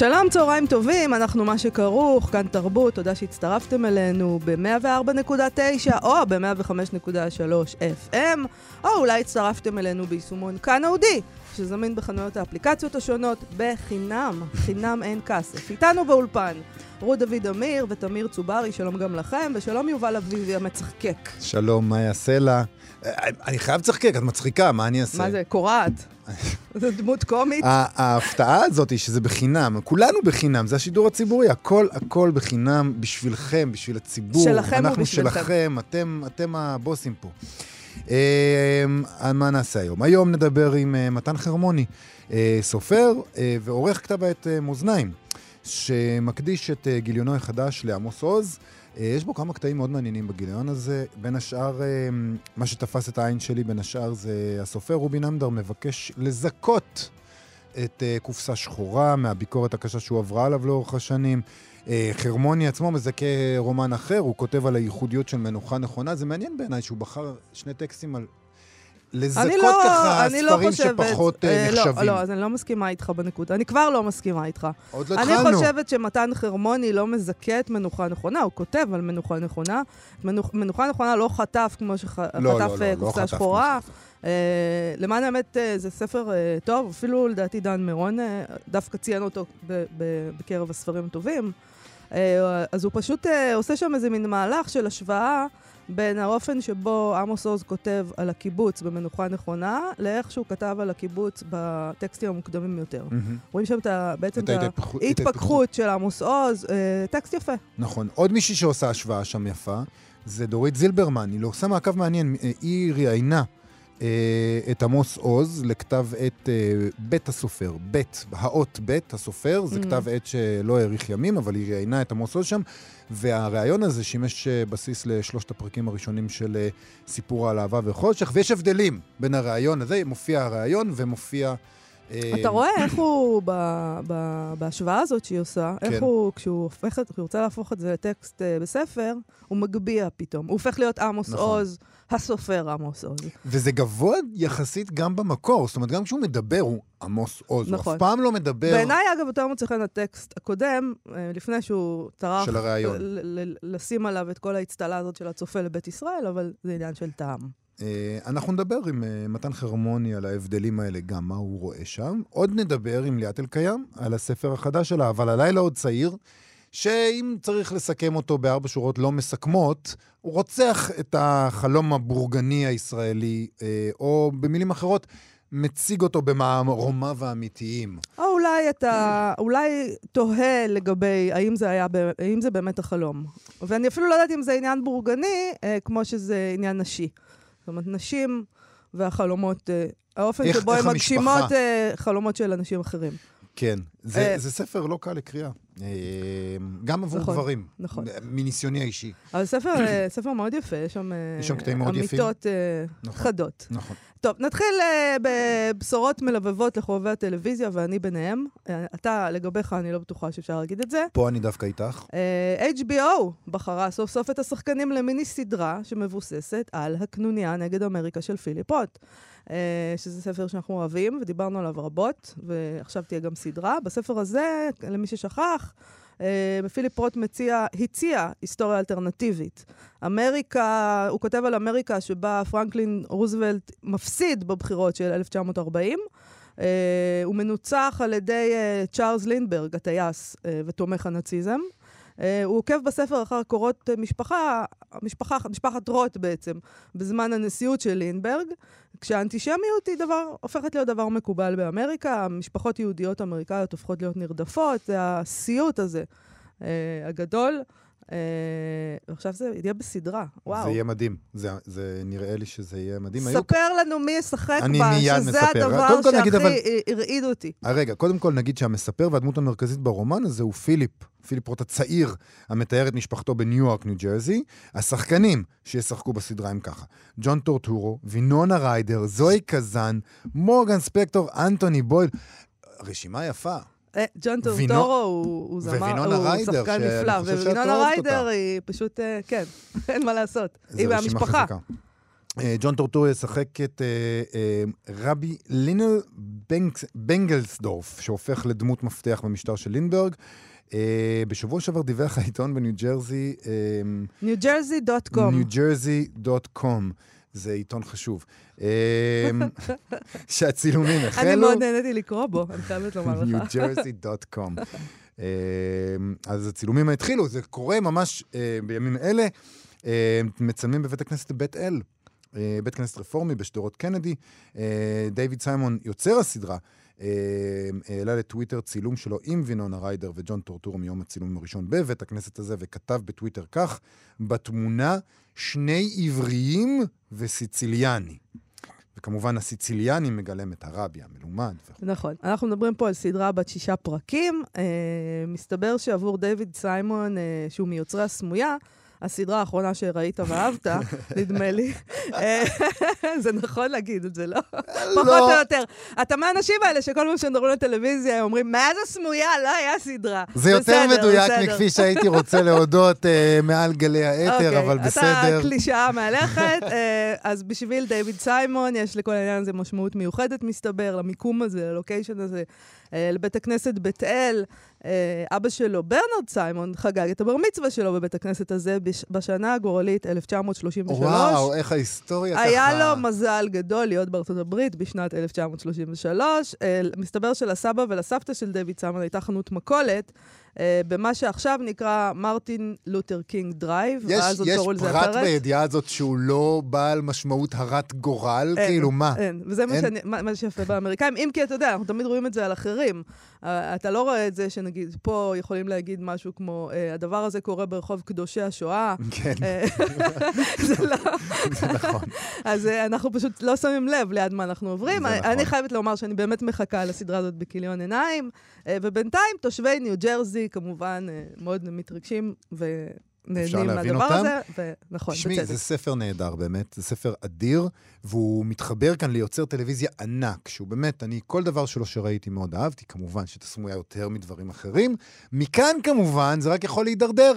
שלום, צהריים טובים, אנחנו מה שכרוך, כאן תרבות, תודה שהצטרפתם אלינו ב-104.9 או ב-105.3 FM, או אולי הצטרפתם אלינו ביישומון כאן אודי, שזמין בחנויות האפליקציות השונות בחינם, חינם אין כסף. איתנו באולפן, רות דוד אמיר ותמיר צוברי, שלום גם לכם, ושלום יובל אביבי המצחקק. שלום, מה יעשה לה? אני חייב לצחקק, את מצחיקה, מה אני אעשה? מה זה, קורעת? זו דמות קומית? ההפתעה הזאת היא שזה בחינם, כולנו בחינם, זה השידור הציבורי, הכל הכל בחינם בשבילכם, בשביל הציבור. שלכם אנחנו ובשבילכם. שלכם, אתם, אתם הבוסים פה. אה, מה נעשה היום? היום נדבר עם אה, מתן חרמוני, אה, סופר אה, ועורך כתב העת מאזניים, שמקדיש את אה, גיליונו החדש לעמוס עוז. אה, יש בו כמה קטעים מאוד מעניינים בגיליון הזה. בין השאר, אה, מה שתפס את העין שלי, בין השאר, זה הסופר רובין אמדר מבקש לזכות את קופסה שחורה מהביקורת הקשה שהוא עברה עליו לאורך השנים. חרמוני עצמו מזכה רומן אחר, הוא כותב על הייחודיות של מנוחה נכונה. זה מעניין בעיניי שהוא בחר שני טקסטים על לזכות אני לא, ככה אני לא ספרים חושבת, שפחות אה, אה, נחשבים. לא, לא, אז אני לא מסכימה איתך בנקודה. אני כבר לא מסכימה איתך. עוד לא אני התחלנו. חושבת שמתן חרמוני לא מזכה את מנוחה נכונה, הוא כותב על מנוחה נכונה. מנוח, מנוחה נכונה לא חטף כמו שחטף לא, לא, לא, לא קופסה חטף שחורה. אה, למען האמת, אה, זה ספר אה, טוב, אפילו לדעתי דן מירון אה, דווקא ציין אותו ב- ב- בקרב הספרים הטובים. אה, אז הוא פשוט אה, עושה שם איזה מין מהלך של השוואה בין האופן שבו עמוס עוז כותב על הקיבוץ במנוחה נכונה, לאיך שהוא כתב על הקיבוץ בטקסטים המוקדמים יותר. מהמם. רואים שם את בעצם את ההתפכחות של עמוס עוז, אה, טקסט יפה. נכון. עוד מישהי שעושה השוואה שם יפה, זה דורית זילברמן. היא לא עושה מעקב מעניין. אה, היא ראיינה אה, את עמוס עוז לכתב עת אה, בית הסופר. בית, האות בית הסופר, זה Mm. כתב עת שלא האריך ימים, אבל היא ראיינה את עמוס עוז שם, והריאיון הזה שימש אה, בסיס לשלושת הפרקים הראשונים של אה, סיפור על אהבה וחושך, ויש הבדלים בין הריאיון הזה, מופיע הריאיון ומופיע... אה, אתה רואה איך הוא, בהשוואה הזאת שהיא עושה, איך כן. הוא, כשהוא הופך כשהוא רוצה להפוך את זה לטקסט אה, בספר, הוא מגביה פתאום. הוא הופך להיות עמוס נכון. עוז, הסופר עמוס עוז. וזה גבוה יחסית גם במקור, זאת אומרת, גם כשהוא מדבר הוא עמוס עוז, הוא נכון. אף פעם לא מדבר בעיניי, אגב, יותר מוצא חן הטקסט הקודם, אה, לפני שהוא טרח של הריאיון. ל- לשים עליו את כל האצטלה הזאת של הצופה לבית ישראל, אבל זה עניין של טעם. אה, אנחנו נדבר עם אה, מתן חרמוני על ההבדלים האלה, גם מה הוא רואה שם. עוד נדבר עם ליאת אלקיים על הספר החדש שלה, אבל הלילה עוד צעיר, שאם צריך לסכם אותו בארבע שורות לא מסכמות, הוא רוצח את החלום הבורגני הישראלי, אה, או במילים אחרות, מציג אותו במערומיו האמיתיים. או אולי אתה, אולי תוהה לגבי האם זה היה, האם זה באמת החלום. ואני אפילו לא יודעת אם זה עניין בורגני, כמו שזה עניין נשי. אומרת, נשים והחלומות, אה, האופן איך- שבו איך הן מגשימות אה, חלומות של אנשים אחרים. כן, זה, אה, זה ספר לא קל לקריאה. אה, גם עבור נכון, גברים, נכון. מניסיוני האישי. אבל ספר, אה, ספר מאוד יפה, יש שם, אה, יש שם קטעים מאוד יפים. אמיתות אה, נכון. חדות. נכון. טוב, נתחיל אה, בבשורות מלבבות לחובבי הטלוויזיה, ואני ביניהם. אה, אתה, לגביך, אני לא בטוחה שאפשר להגיד את זה. פה אני דווקא איתך. אה, HBO בחרה סוף סוף את השחקנים למיני סדרה שמבוססת על הקנוניה נגד אמריקה של פיליפ רוט. אה, שזה ספר שאנחנו אוהבים, ודיברנו עליו רבות, ועכשיו תהיה גם סדרה. בספר הזה, למי ששכח, אה, פיליפ רוט מציע, הציע היסטוריה אלטרנטיבית. אמריקה, הוא כותב על אמריקה שבה פרנקלין רוזוולט מפסיד בבחירות של 1940. Uh, הוא מנוצח על ידי צ'ארלס לינברג, הטייס ותומך הנאציזם. Uh, הוא עוקב בספר אחר קורות uh, משפחה, משפחה, משפחת רוט בעצם, בזמן הנשיאות של לינברג, כשהאנטישמיות היא דבר, הופכת להיות דבר מקובל באמריקה, משפחות יהודיות אמריקאיות הופכות להיות נרדפות, זה הסיוט הזה uh, הגדול. Uh, עכשיו זה יהיה בסדרה, וואו. זה יהיה מדהים. זה, זה נראה לי שזה יהיה מדהים. ספר היו... לנו מי ישחק בה, שזה מספר. הדבר שהכי אבל... הרעיד אותי. רגע, קודם כל נגיד שהמספר והדמות המרכזית ברומן הזה הוא פיליפ. פיליפ רוט הצעיר, המתאר את משפחתו בניו יורק, ניו ג'רזי. השחקנים שישחקו בסדרה הם ככה: ג'ון טורטורו, וינונה ריידר, זוהי קזאן, מורגן ספקטור, אנטוני בויל. רשימה יפה. אה, ג'ון טורטורו הוא זמר, הוא שחקן נפלא, ווינונה ריידר היא פשוט, אה, כן, אין מה לעשות. היא מהמשפחה. אה, ג'ון טורטורו ישחק את רבי ליונל בנגלסדורף, שהופך לדמות מפתח במשטר של לינברג. בשבוע שעבר דיווח העיתון בניו ג'רזי... ניו ג'רזי דוט קום. ניו ג'רזי דוט קום. זה עיתון חשוב. אמ, שהצילומים החלו... אני מאוד נהניתי לקרוא בו, אני חייבת לומר לך. newjersey.com. אמ, אז הצילומים התחילו, זה קורה ממש אה, בימים אלה. אמ, מצלמים בבית הכנסת בית אל, אה, בית כנסת רפורמי בשדרות קנדי. אה, דיוויד סיימון, יוצר הסדרה, העלה לטוויטר צילום שלו עם וינונה ריידר וג'ון טורטור מיום הצילום הראשון בבית הכנסת הזה, וכתב בטוויטר כך: בתמונה שני עבריים וסיציליאני. וכמובן הסיציליאני מגלם את הרבי המלומד. נכון. אנחנו מדברים פה על סדרה בת שישה פרקים. אה, מסתבר שעבור דיוויד סיימון, אה, שהוא מיוצרי הסמויה, הסדרה האחרונה שראית ואהבת, נדמה לי. אה, זה נכון להגיד את זה, לא? פחות או יותר. אתה מהאנשים האלה שכל פעם שמדברים לטלוויזיה, הם אומרים, מה זה סמויה? לא היה סדרה. זה יותר מדויק מכפי שהייתי רוצה להודות אה, מעל גלי האתר, אוקיי, אבל בסדר. אתה קלישאה מהלכת. אה, אז בשביל דיוויד סיימון, יש לכל העניין הזה משמעות מיוחדת, מסתבר, למיקום הזה, ללוקיישן הזה. לבית הכנסת בית אל. אבא שלו, ברנרד סיימון, חגג את הבר מצווה שלו בבית הכנסת הזה בשנה הגורלית 1933. וואו, איך ההיסטוריה ככה... היה לו מזל גדול להיות בארצות הברית בשנת 1933. מסתבר שלסבא ולסבתא של דויד סיימון הייתה חנות מכולת. אה, במה שעכשיו נקרא מרטין לותר קינג דרייב, ואז עוד קראו לזה אחרת. יש פרט בידיעה הזאת שהוא לא בעל משמעות הרת גורל? אין, כאילו, מה? אין, וזה אין? מה, שאני, מה, מה שיפה באמריקאים. אם כי אתה יודע, אנחנו תמיד רואים את זה על אחרים. Uh, אתה לא רואה את זה שנגיד, פה יכולים להגיד משהו כמו, uh, הדבר הזה קורה ברחוב קדושי השואה. כן. זה לא... זה נכון. אז uh, אנחנו פשוט לא שמים לב ליד מה אנחנו עוברים. אני, נכון. אני חייבת לומר שאני באמת מחכה לסדרה הזאת בכיליון עיניים, uh, ובינתיים תושבי ניו ג'רזי כמובן אה, מאוד מתרגשים ונהנים מהדבר הזה, ונכון, בצדק. תשמעי, זה ספר נהדר באמת, זה ספר אדיר, והוא מתחבר כאן ליוצר טלוויזיה ענק, שהוא באמת, אני, כל דבר שלו שראיתי מאוד אהבתי, כמובן שתסמויה יותר מדברים אחרים. מכאן כמובן זה רק יכול להידרדר.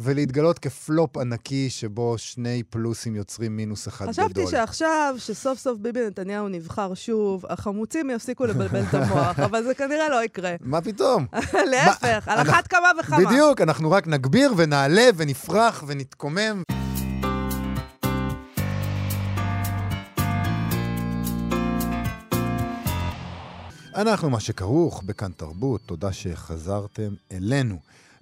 ולהתגלות כפלופ ענקי שבו שני פלוסים יוצרים מינוס אחד חשבתי גדול. חשבתי שעכשיו, שסוף סוף ביבי נתניהו נבחר שוב, החמוצים יפסיקו לבלבל את המוח, אבל זה כנראה לא יקרה. מה פתאום? להפך, על אחת כמה וכמה. בדיוק, אנחנו רק נגביר ונעלה ונפרח ונתקומם. אנחנו מה שכרוך בכאן תרבות, תודה שחזרתם אלינו.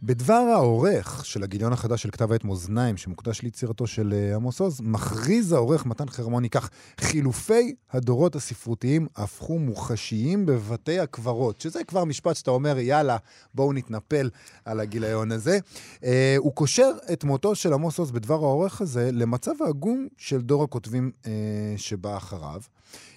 בדבר העורך של הגיליון החדש של כתב העת מאזניים, שמוקדש ליצירתו של אה, עמוס עוז, מכריז העורך מתן חרמוני כך: חילופי הדורות הספרותיים הפכו מוחשיים בבתי הקברות, שזה כבר משפט שאתה אומר, יאללה, בואו נתנפל על הגיליון הזה. Uh, הוא קושר את מותו של עמוס עוז בדבר העורך הזה למצב העגום של דור הכותבים uh, שבא אחריו.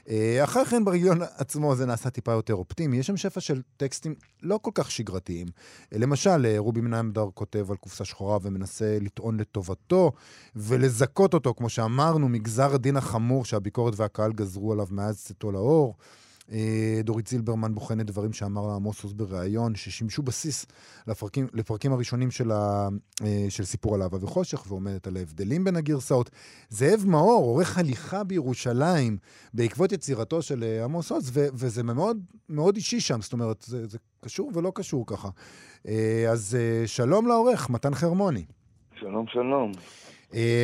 אה, אחרי כן בגיליון עצמו זה נעשה טיפה יותר אופטימי. יש שם שפע של טקסטים לא כל כך שגרתיים. אה, למשל, אה, רובי מנהמדר כותב על קופסה שחורה ומנסה לטעון לטובתו ולזכות אותו, כמו שאמרנו, מגזר הדין החמור שהביקורת והקהל גזרו עליו מאז צאתו לאור. אה, דורית זילברמן בוחנת דברים שאמר עמוס עוז בריאיון, ששימשו בסיס לפרקים, לפרקים הראשונים של, ה, אה, של סיפור על אהבה וחושך, ועומדת על ההבדלים בין הגרסאות. זאב מאור עורך הליכה בירושלים בעקבות יצירתו של אה, עמוס עוז, ו- וזה מאוד, מאוד אישי שם, זאת אומרת, זה, זה קשור ולא קשור ככה. אז שלום לעורך, מתן חרמוני. שלום, שלום.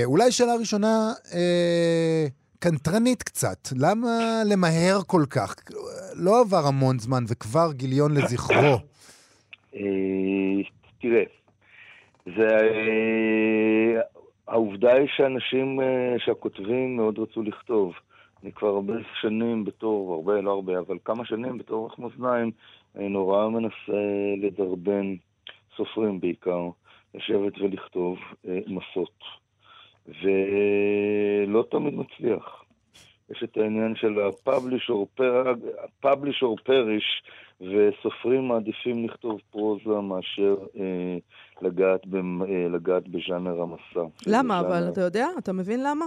אולי שאלה ראשונה, אה, קנטרנית קצת. למה למהר כל כך? לא עבר המון זמן וכבר גיליון לזכרו. אה, תראה, זה... אה, העובדה היא שאנשים, אה, שהכותבים מאוד רצו לכתוב. אני כבר הרבה שנים בתור, הרבה, לא הרבה, אבל כמה שנים בתור עורך מאזניים, אני נורא מנסה לדרבן סופרים בעיקר, לשבת ולכתוב מסות. תמיד מצליח. יש את העניין של ה-publish or perish, וסופרים מעדיפים לכתוב פרוזה מאשר אה, לגעת, ב, אה, לגעת בז'אנר המסע. למה? בז'אנר... אבל אתה יודע? אתה מבין למה?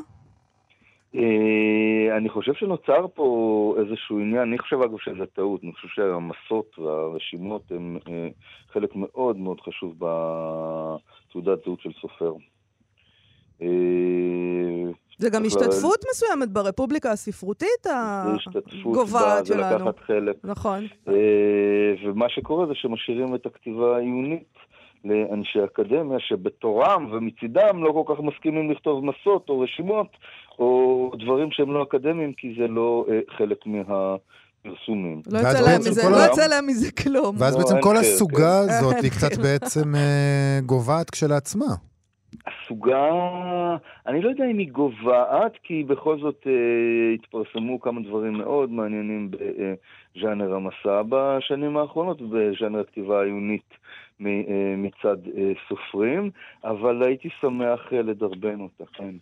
אה, אני חושב שנוצר פה איזשהו עניין, אני חושב אגב שזה טעות, אני חושב שהמסות והרשימות הם אה, חלק מאוד מאוד חשוב בתעודת זהות של סופר. אה, זה גם השתתפות מסוימת ברפובליקה הספרותית הגובעת שלנו. זה לקחת חלק. נכון. ומה שקורה זה שמשאירים את הכתיבה העיונית לאנשי אקדמיה שבתורם ומצידם לא כל כך מסכימים לכתוב מסות או רשימות או דברים שהם לא אקדמיים כי זה לא אה, חלק מה... פרסומים. לא יוצא להם מזה, לא יוצא להם מזה כלום. ואז לא, בעצם כל הסוגה כן. הזאת היא קצת בעצם אה, גוועת כשלעצמה. הסוגה, אני לא יודע אם היא גוועת, כי בכל זאת אה, התפרסמו כמה דברים מאוד מעניינים בז'אנר המסע בשנים האחרונות, בז'אנר הכתיבה העיונית אה, מצד אה, סופרים, אבל הייתי שמח אה, לדרבן אותה, כן.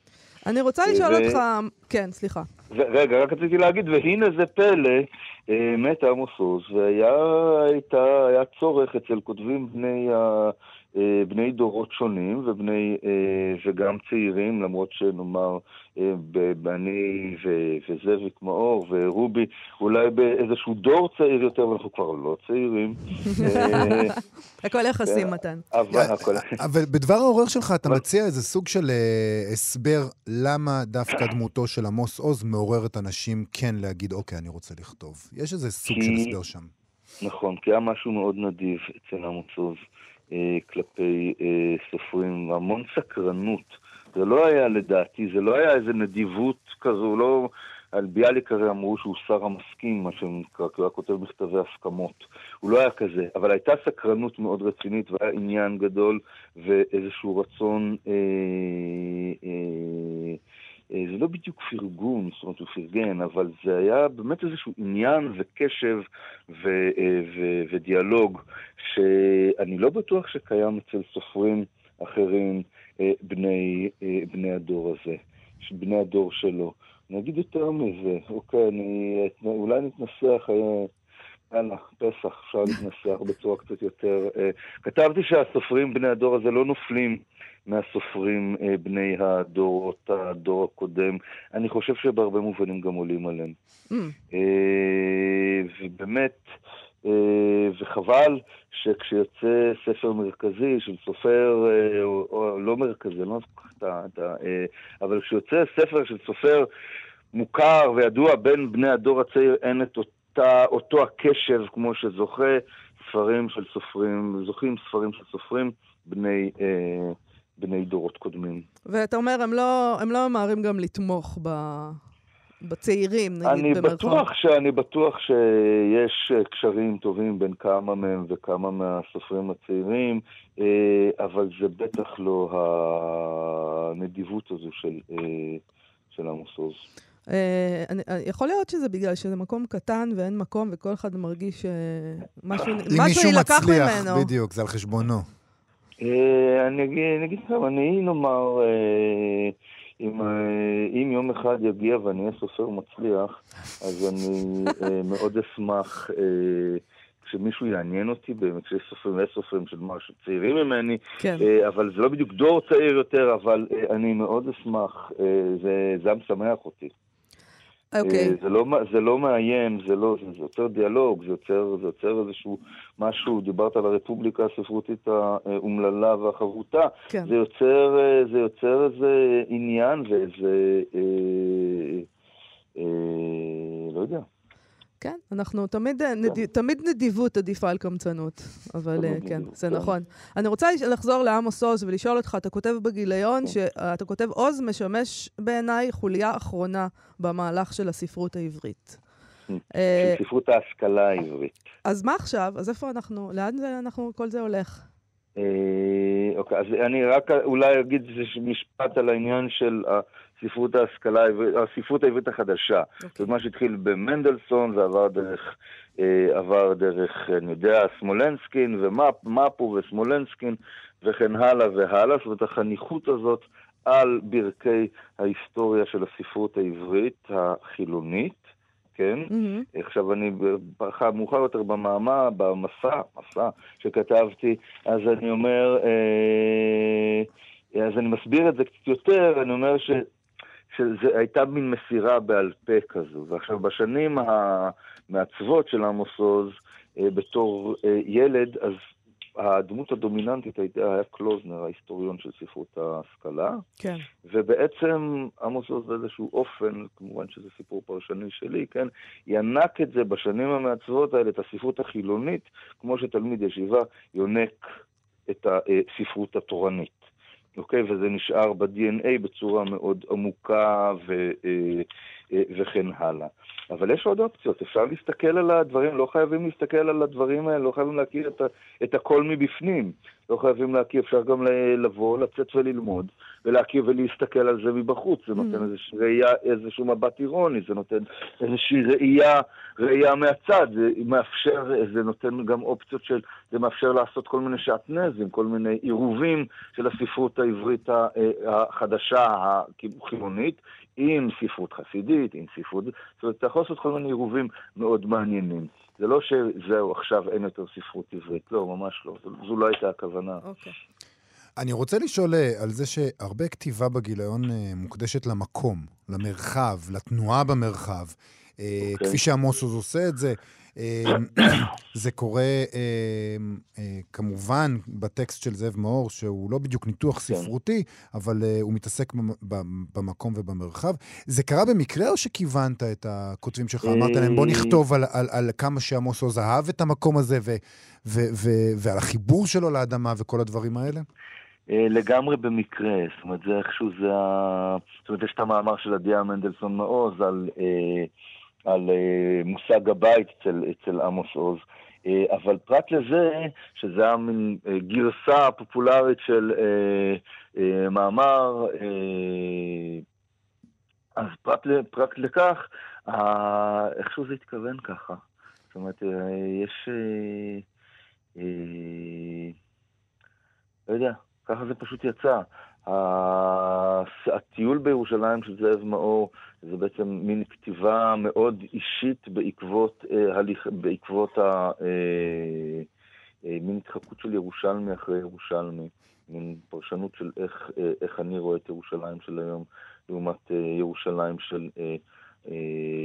אני רוצה לשאול ו... אותך, כן, סליחה. רגע, רק רציתי להגיד, והנה זה פלא, מת עמוס עוז, והיה צורך אצל כותבים בני ה... אה, בני דורות שונים ובני, אה, וגם צעירים, למרות שנאמר, אה, אני וזאביק מאור ורובי, אולי באיזשהו דור צעיר יותר, ואנחנו כבר לא צעירים. הכל יחסי. מתן. אבל בדבר העורר שלך, אתה מציע איזה סוג של הסבר למה דווקא דמותו של עמוס עוז מעוררת אנשים כן להגיד, אוקיי, אני רוצה לכתוב. יש איזה סוג של הסבר שם. נכון, כי היה משהו מאוד נדיב אצל עמוס עוז. אה, כלפי אה, סופרים, המון סקרנות. זה לא היה לדעתי, זה לא היה איזה נדיבות כזו, לא... על ביאליק הרי אמרו שהוא שר המסכים, מה שנקרא, כי הוא היה כותב מכתבי הסכמות. הוא לא היה כזה, אבל הייתה סקרנות מאוד רצינית והיה עניין גדול ואיזשהו רצון אה, אה, זה לא בדיוק פרגון, זאת אומרת הוא פרגן, אבל זה היה באמת איזשהו עניין וקשב ו- אה, ו- ודיאלוג שאני לא בטוח שקיים אצל סופרים אחרים אה, בני, בני הדור הזה, בני הדור שלו. אני אגיד יותר מזה, אוקיי, אני, אולי נתנסח, יאללה, פסח, אפשר להתנסח בצורה קצת יותר... כתבתי שהסופרים בני הדור הזה לא נופלים מהסופרים אה, בני הדורות, הדור הקודם. אני חושב שבהרבה מובנים גם עולים עליהם. Mm. אה, ובאמת, אה, וחבל שכשיוצא ספר מרכזי של סופר, או, או לא מרכזי, לא זוכר את ה... אבל כשיוצא ספר של סופר מוכר וידוע בין בני הדור הצעיר, אין את אותה, אותו הקשב כמו שזוכה ספרים של סופרים, זוכים ספרים של סופרים בני... אה, בני דורות קודמים. ואתה אומר, הם לא, הם לא ממהרים גם לתמוך ב... בצעירים, נגיד, אני בטוח ש, אני בטוח שיש קשרים טובים בין כמה מהם וכמה מהסופרים הצעירים, אה, אבל זה בטח לא הנדיבות הזו של, אה, של עמוס עוז. אה, יכול להיות שזה בגלל שזה מקום קטן ואין מקום וכל אחד מרגיש שמשהו יילקח ממנו. אם מישהו מצליח, בדיוק, זה על חשבונו. אה, אני אגיד לכם, אני נאמר, אה, אם, אה, אם יום אחד יגיע ואני אהיה סופר מצליח, אז אני מאוד אשמח כשמישהו יעניין אותי, באמת כשיש סופרים ויש סופרים של משהו צעירים ממני, כן. אבל זה לא בדיוק דור צעיר יותר, אבל אני מאוד אשמח, זה, זה משמח אותי. אוקיי. Okay. זה, לא, זה לא מאיים, זה, לא, זה, יוצר דיאלוג, זה יוצר, זה יוצר איזשהו משהו, דיברת על הרפובליקה הספרותית האומללה והחברותה, כן. זה, יוצר, זה יוצר איזה עניין ואיזה, אה, אה, לא יודע. כן, אנחנו תמיד, כן. נד... תמיד נדיבות עדיפה על קמצנות, אבל אה, כן, זה. נכון. אני רוצה לחזור לעמוס עוז ולשאול אותך, אתה כותב בגיליון, כן. שאתה כותב עוז משמש בעיניי חוליה אחרונה במהלך של הספרות העברית. אה, של ספרות ההשכלה העברית. אז מה עכשיו? אז איפה אנחנו, לאן זה, אנחנו, כל זה הולך? אה, אוקיי, אז אני רק אולי אגיד משפט על העניין של ספרות ההשכלה, הספרות העברית החדשה. Okay. אוקיי. זה מה שהתחיל במנדלסון ועבר דרך, אה, עבר דרך, אני יודע, סמולנסקין ומפו וסמולנסקין, וכן הלאה והלאה. זאת אומרת, החניכות הזאת על ברכי ההיסטוריה של הספרות העברית החילונית, כן? Mm-hmm. עכשיו אני מאוחר יותר במאמר, במסע, מסע שכתבתי, אז אני אומר, אה, אז אני מסביר את זה קצת יותר, אני אומר ש... שזה הייתה מין מסירה בעל פה כזו. ועכשיו, בשנים המעצבות של עמוס עוז, אה, בתור אה, ילד, אז הדמות הדומיננטית הייתה, היה קלוזנר, ההיסטוריון של ספרות ההשכלה. כן. ובעצם עמוס עוז באיזשהו אופן, כמובן שזה סיפור פרשני שלי, כן, ינק את זה בשנים המעצבות האלה, את הספרות החילונית, כמו שתלמיד ישיבה יונק את הספרות התורנית. אוקיי? וזה נשאר ב-DNA בצורה מאוד עמוקה ו, אה, וכן הלאה. אבל יש עוד אופציות, אפשר להסתכל על הדברים, לא חייבים להסתכל על הדברים האלה, לא חייבים להכיר את, ה, את הכל מבפנים. לא חייבים להכיר, אפשר גם לבוא, לצאת וללמוד, ולהכיר ולהסתכל על זה מבחוץ. זה נותן mm. איזושהי ראייה, איזשהו מבט אירוני, זה נותן איזושהי ראייה, ראייה מהצד, זה מאפשר, זה נותן גם אופציות של, זה מאפשר לעשות כל מיני שעטנזים, כל מיני עירובים של הספרות העברית החדשה, החילונית, עם ספרות חסידית, עם ספרות... זאת אומרת, אתה יכול לעשות כל מיני עירובים מאוד מעניינים. זה לא שזהו, עכשיו אין יותר ספרות עברית. לא, ממש לא. זו לא הייתה הכוונה. אוקיי. Okay. אני רוצה לשאול אה, על זה שהרבה כתיבה בגיליון אה, מוקדשת למקום, למרחב, לתנועה במרחב. Okay. אה, אוקיי. כפי שעמוסוס עושה את זה. אמ, זה קורה אמ, אה, כמובן בטקסט של זאב מאור, שהוא לא בדיוק ניתוח כן. ספרותי, אבל אה, הוא מתעסק במקום ובמרחב. זה קרה במקרה או שכיוונת את הכותבים שלך? אמרת להם, בוא נכתוב על, על, על כמה שעמוס עוז אהב את המקום הזה ו, ו, ו, ועל החיבור שלו לאדמה וכל הדברים האלה? אה, לגמרי במקרה, זאת אומרת, זה איכשהו זה ה... זאת אומרת, יש את המאמר של עדיה מנדלסון מעוז על... אה, על אה, מושג הבית אצל, אצל עמוס עוז. אה, אבל פרט לזה, שזה היה מין אה, גרסה פופולרית של מאמר, אז פרט, פרט לכך, איכשהו זה התכוון ככה. זאת אומרת, יש... לא יודע, ככה זה פשוט יצא. הטיול בירושלים של זאב מאור זה בעצם מין כתיבה מאוד אישית בעקבות, אה, הליך, בעקבות ה... אה, אה, מין התחקות של ירושלמי אחרי ירושלמי, מין פרשנות של איך, איך אני רואה את ירושלים של היום לעומת ירושלים של... אה,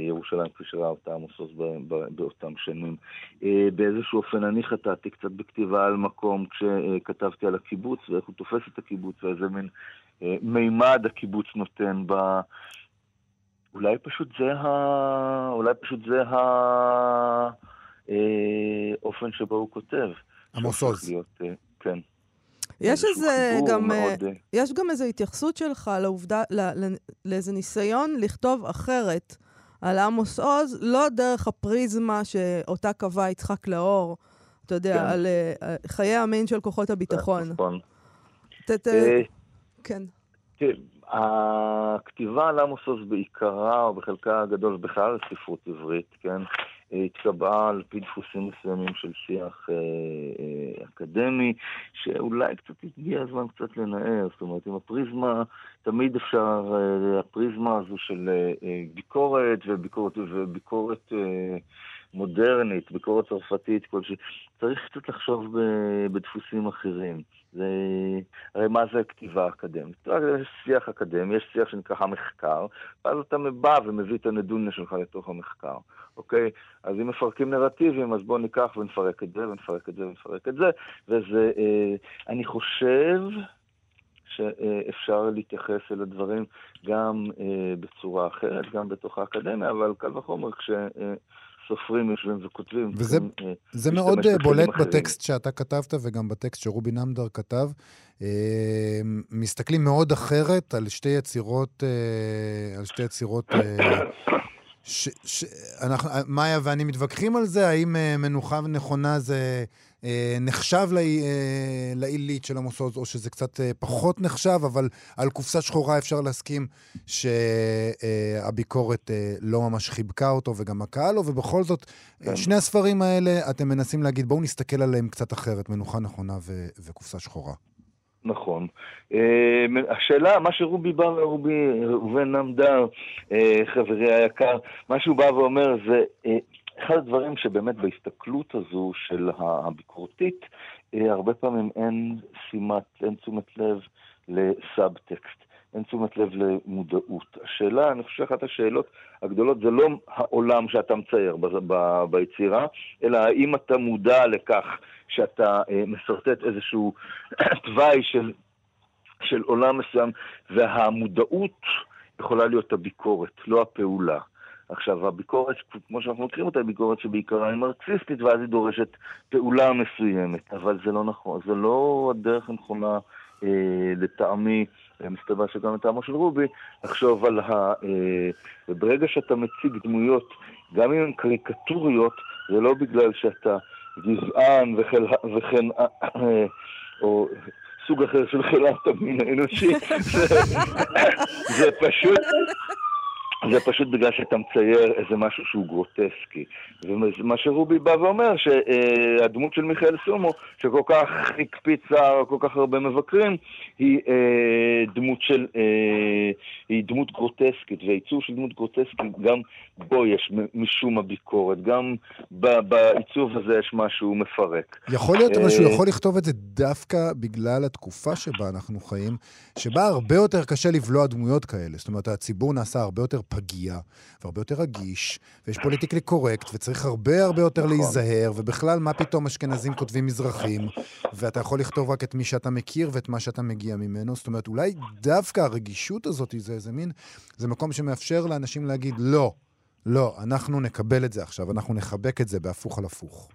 ירושלים כפי שראה אותה עמוס עוז באותם שנים. אה, באיזשהו אופן אני חטאתי קצת בכתיבה על מקום כשכתבתי על הקיבוץ ואיך הוא תופס את הקיבוץ ואיזה מין אה, מימד הקיבוץ נותן ב... אולי פשוט זה ה... אולי פשוט זה האופן שבו הוא כותב. עמוס עוז. כן. יש איזה גם, מאוד... אה, יש גם איזו התייחסות שלך לעובדה, לא, לאיזה ניסיון לכתוב אחרת על עמוס עוז, לא דרך הפריזמה שאותה קבע יצחק לאור, אתה יודע, כן. על uh, חיי המין של כוחות הביטחון. נכון. ת, אה, כן. כן. הכתיבה על עמוס עוז בעיקרה, או בחלקה הגדול, בכלל ספרות עברית, כן? התקבעה על פי דפוסים מסוימים של שיח אה, אה, אקדמי, שאולי קצת הגיע הזמן קצת לנער, זאת אומרת, עם הפריזמה, תמיד אפשר, אה, הפריזמה הזו של אה, אה ביקורת וביקורת, וביקורת אה, מודרנית, ביקורת צרפתית כלשהי, צריך קצת לחשוב בדפוסים אחרים. זה, הרי מה זה כתיבה אקדמית? יש שיח אקדמי, יש שיח שנקרא המחקר, ואז אתה בא ומביא את הנדוניה שלך לתוך המחקר, אוקיי? אז אם מפרקים נרטיבים, אז בואו ניקח ונפרק את זה, ונפרק את זה, ונפרק את זה, וזה, אה, אני חושב... שאפשר להתייחס אל הדברים גם אה, בצורה אחרת, גם בתוך האקדמיה, אבל קל וחומר כש... אה, סופרים יושבים וכותבים. וזה אה, זה מאוד אה, בולט אחרים. בטקסט שאתה כתבת וגם בטקסט שרובי נמדר כתב. אה, מסתכלים מאוד אחרת על שתי יצירות, על שתי יצירות ש, ש, אנחנו, מאיה ואני מתווכחים על זה, האם מנוחה נכונה זה נחשב אה, לעילית של עמוס עוז, או שזה קצת אה, פחות נחשב, אבל על קופסה שחורה אפשר להסכים שהביקורת לא ממש חיבקה אותו, וגם הקהל לו, ובכל זאת, כן. שני הספרים האלה, אתם מנסים להגיד, בואו נסתכל עליהם קצת אחרת, מנוחה נכונה ו- וקופסה שחורה. נכון. אה, השאלה, מה שרובי בא, רובי ראובן נמדר, אה, חברי היקר, מה שהוא בא ואומר זה, אה, אחד הדברים שבאמת בהסתכלות הזו של הביקורתית, הרבה פעמים אין שימת, אין תשומת לב לסאבטקסט. אין תשומת לב למודעות. השאלה, אני חושב שאחת השאלות הגדולות זה לא העולם שאתה מצייר ב- ב- ביצירה, אלא האם אתה מודע לכך שאתה אה, משרטט איזשהו תוואי של, של עולם מסוים, והמודעות יכולה להיות הביקורת, לא הפעולה. עכשיו, הביקורת, כמו שאנחנו מכירים אותה, היא ביקורת שבעיקרה היא מרקסיסטית, ואז היא דורשת פעולה מסוימת, אבל זה לא נכון, זה לא הדרך הנכונה אה, לטעמי, מסתבר שגם לטעמו של רובי, לחשוב על ה... אה, וברגע שאתה מציג דמויות, גם אם הן קריקטוריות, זה לא בגלל שאתה גזען וכן, וכן אה, או סוג אחר של חילת המין האנושי, זה, זה פשוט... זה פשוט בגלל שאתה מצייר איזה משהו שהוא גרוטסקי. ומה שרובי בא ואומר, שהדמות של מיכאל סומו, שכל כך הקפיצה כל כך הרבה מבקרים, היא אה, דמות של... אה, היא דמות גרוטסקית, והעיצוב של דמות גרוטסקית, גם בו יש משום הביקורת, גם בעיצוב הזה יש משהו מפרק. יכול להיות אבל שהוא אה, יכול לכתוב את זה דווקא בגלל התקופה שבה אנחנו חיים, שבה הרבה יותר קשה לבלוע דמויות כאלה. זאת אומרת, הציבור נעשה הרבה יותר פגיע, והרבה יותר רגיש, ויש פוליטיקלי קורקט, וצריך הרבה הרבה יותר נכון. להיזהר, ובכלל, מה פתאום אשכנזים כותבים מזרחים, ואתה יכול לכתוב רק את מי שאתה מכיר ואת מה שאתה מגיע ממנו. זאת אומרת, אולי דווקא הרגישות הזאת, זה איזה מין, זה מקום שמאפשר לאנשים להגיד, לא, לא, אנחנו נקבל את זה עכשיו, אנחנו נחבק את זה בהפוך על הפוך.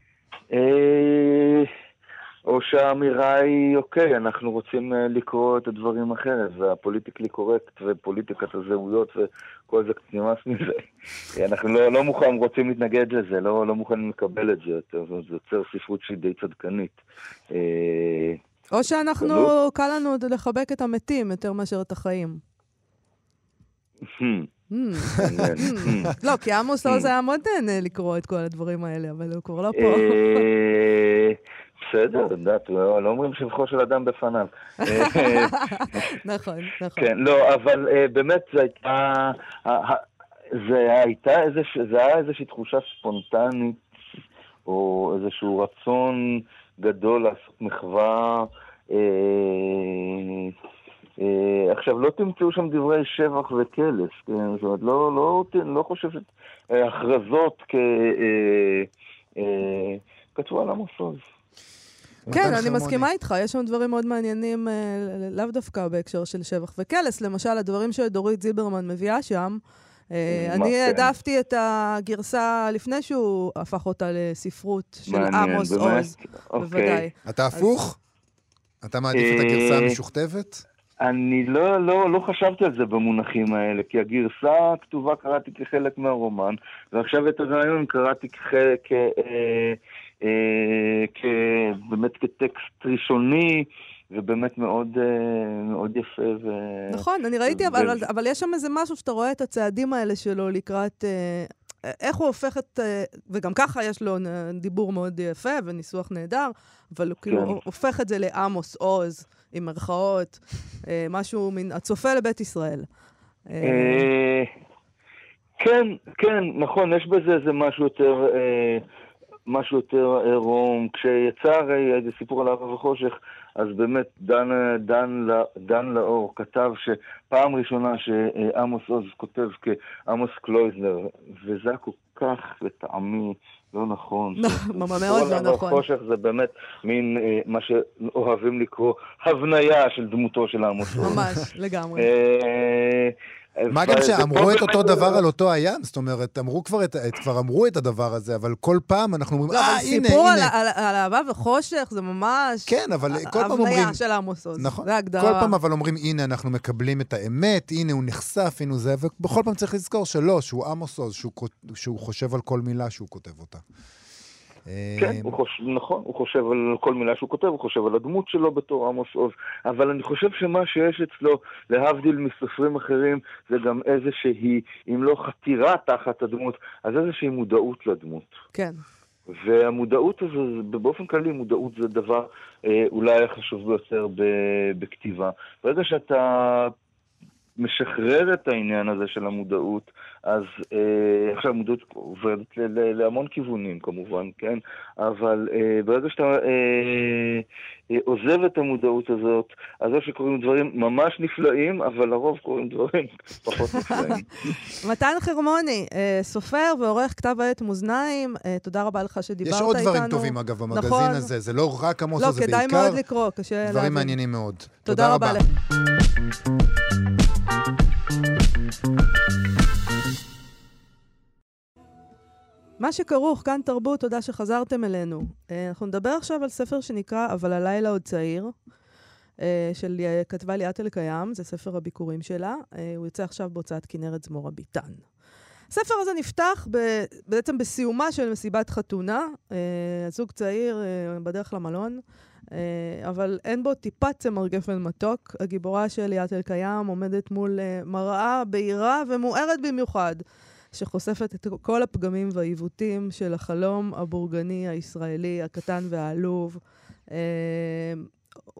אה, או שהאמירה היא, אוקיי, אנחנו רוצים אה, לקרוא את הדברים אחרת, והפוליטיקלי קורקט ופוליטיקת הזהויות וכל זה קצת נמאס מזה. אנחנו לא, לא מוכן, רוצים להתנגד לזה, לא, לא מוכנים לקבל את זה יותר, זה יוצר ספרות שהיא די צדקנית. אה, או שאנחנו, קל לנו לחבק את המתים יותר מאשר את החיים. Hmm. Hmm. Hmm. לא, כי עמוס עוז היה מאוד נהנה לקרוא את כל הדברים האלה, אבל הוא כבר לא פה. אה, בסדר, את יודעת, לא, לא אומרים שבחו של אדם בפניו. נכון, נכון. כן, לא, אבל אה, באמת זו הייתה... זה הייתה איזושהי תחושה ספונטנית, או איזשהו רצון גדול לעשות מחווה. אה, אה, עכשיו, לא תמצאו שם דברי שבח וקלס, כן? זאת אומרת, לא, לא, לא חושב שהכרזות כ... כתבו על עמוס עוז. כן, אני מסכימה איתך, יש שם דברים מאוד מעניינים, לאו דווקא בהקשר של שבח וקלס. למשל, הדברים שדורית זילברמן מביאה שם, אני כן? העדפתי את הגרסה לפני שהוא הפך אותה לספרות של עמוס עוז, אוקיי. בוודאי. אתה הפוך? אתה מעדיף את הגרסה המשוכתבת? אני לא, לא, לא חשבתי על זה במונחים האלה, כי הגרסה הכתובה קראתי כחלק מהרומן, ועכשיו את הרעיון קראתי כחלק, אה, אה, באמת כטקסט ראשוני. ובאמת מאוד, אה, מאוד יפה. ו... נכון, אני ראיתי, ו... אבל, אבל יש שם איזה משהו שאתה רואה את הצעדים האלה שלו לקראת... אה, איך הוא הופך את... אה, וגם ככה יש לו דיבור מאוד יפה וניסוח נהדר, אבל הוא כאילו כן. כאילו הופך את זה לעמוס עוז, עם מירכאות, משהו מן הצופה לבית ישראל. כן, כן, נכון, יש בזה איזה משהו יותר... משהו יותר עירום. כשיצא הרי איזה סיפור על אהבה וחושך, אז באמת דן, דן, דן לאור כתב שפעם ראשונה שעמוס עוז כותב כעמוס קלויזנר, וזה היה כל כך לטעמי לא נכון. מאוד לא נכון. חושך זה באמת מין אה, מה שאוהבים לקרוא הבניה של דמותו של עמוס עוז. ממש, לגמרי. אה, מה גם שאמרו את אותו דבר על אותו הים? זאת אומרת, אמרו כבר, את, כבר אמרו את הדבר הזה, אבל כל פעם אנחנו אומרים, לא, אה, הנה, הנה. סיפור על אהבה וחושך זה ממש... כן, אבל כל פעם אומרים... הבניה של עמוס עוז, נכון. זה הגדרה. כל פעם אבל אומרים, הנה, אנחנו מקבלים את האמת, הנה, הוא נחשף, הנה זה, ובכל פעם צריך לזכור שלא, שהוא עמוס עוז, שהוא חושב על כל מילה שהוא כותב אותה. כן, הוא חושב, נכון, הוא חושב על כל מילה שהוא כותב, הוא חושב על הדמות שלו בתור עמוס עוז, אבל אני חושב שמה שיש אצלו, להבדיל מסופרים אחרים, זה גם איזושהי, אם לא חתירה תחת הדמות, אז איזושהי מודעות לדמות. כן. והמודעות הזו, באופן כללי מודעות זה דבר אה, אולי החשוב ביותר בכתיבה. ברגע שאתה משחרר את העניין הזה של המודעות, אז אה, עכשיו המודעות עוברת להמון כיוונים כמובן, כן? אבל אה, ברגע שאתה אה, אה, עוזב את המודעות הזאת, אז או שקורים דברים ממש נפלאים, אבל לרוב קורים דברים פחות נפלאים. מתן חרמוני, אה, סופר ועורך כתב העת מאזניים, אה, תודה רבה לך שדיברת איתנו. יש עוד דברים טובים, אגב, במגזין נכון. הזה. זה לא רק עמוס, לא, זה בעיקר... לא, כדאי מאוד לקרוא, קשה להבין. דברים מעניינים מאוד. תודה, תודה רבה. לך. מה שכרוך, כאן תרבות, תודה שחזרתם אלינו. אה, אנחנו נדבר עכשיו על ספר שנקרא "אבל הלילה עוד צעיר", אה, של כתבה ליאת אלקיים, זה ספר הביקורים שלה. אה, הוא יוצא עכשיו בהוצאת כנרת זמורה ביטן. הספר הזה נפתח ב, בעצם בסיומה של מסיבת חתונה, זוג צעיר בדרך למלון, אבל אין בו טיפת צמר גפן מתוק. הגיבורה של ליאת אלקיים עומדת מול מראה בהירה ומוארת במיוחד. שחושפת את כל הפגמים והעיוותים של החלום הבורגני הישראלי הקטן והעלוב. אה,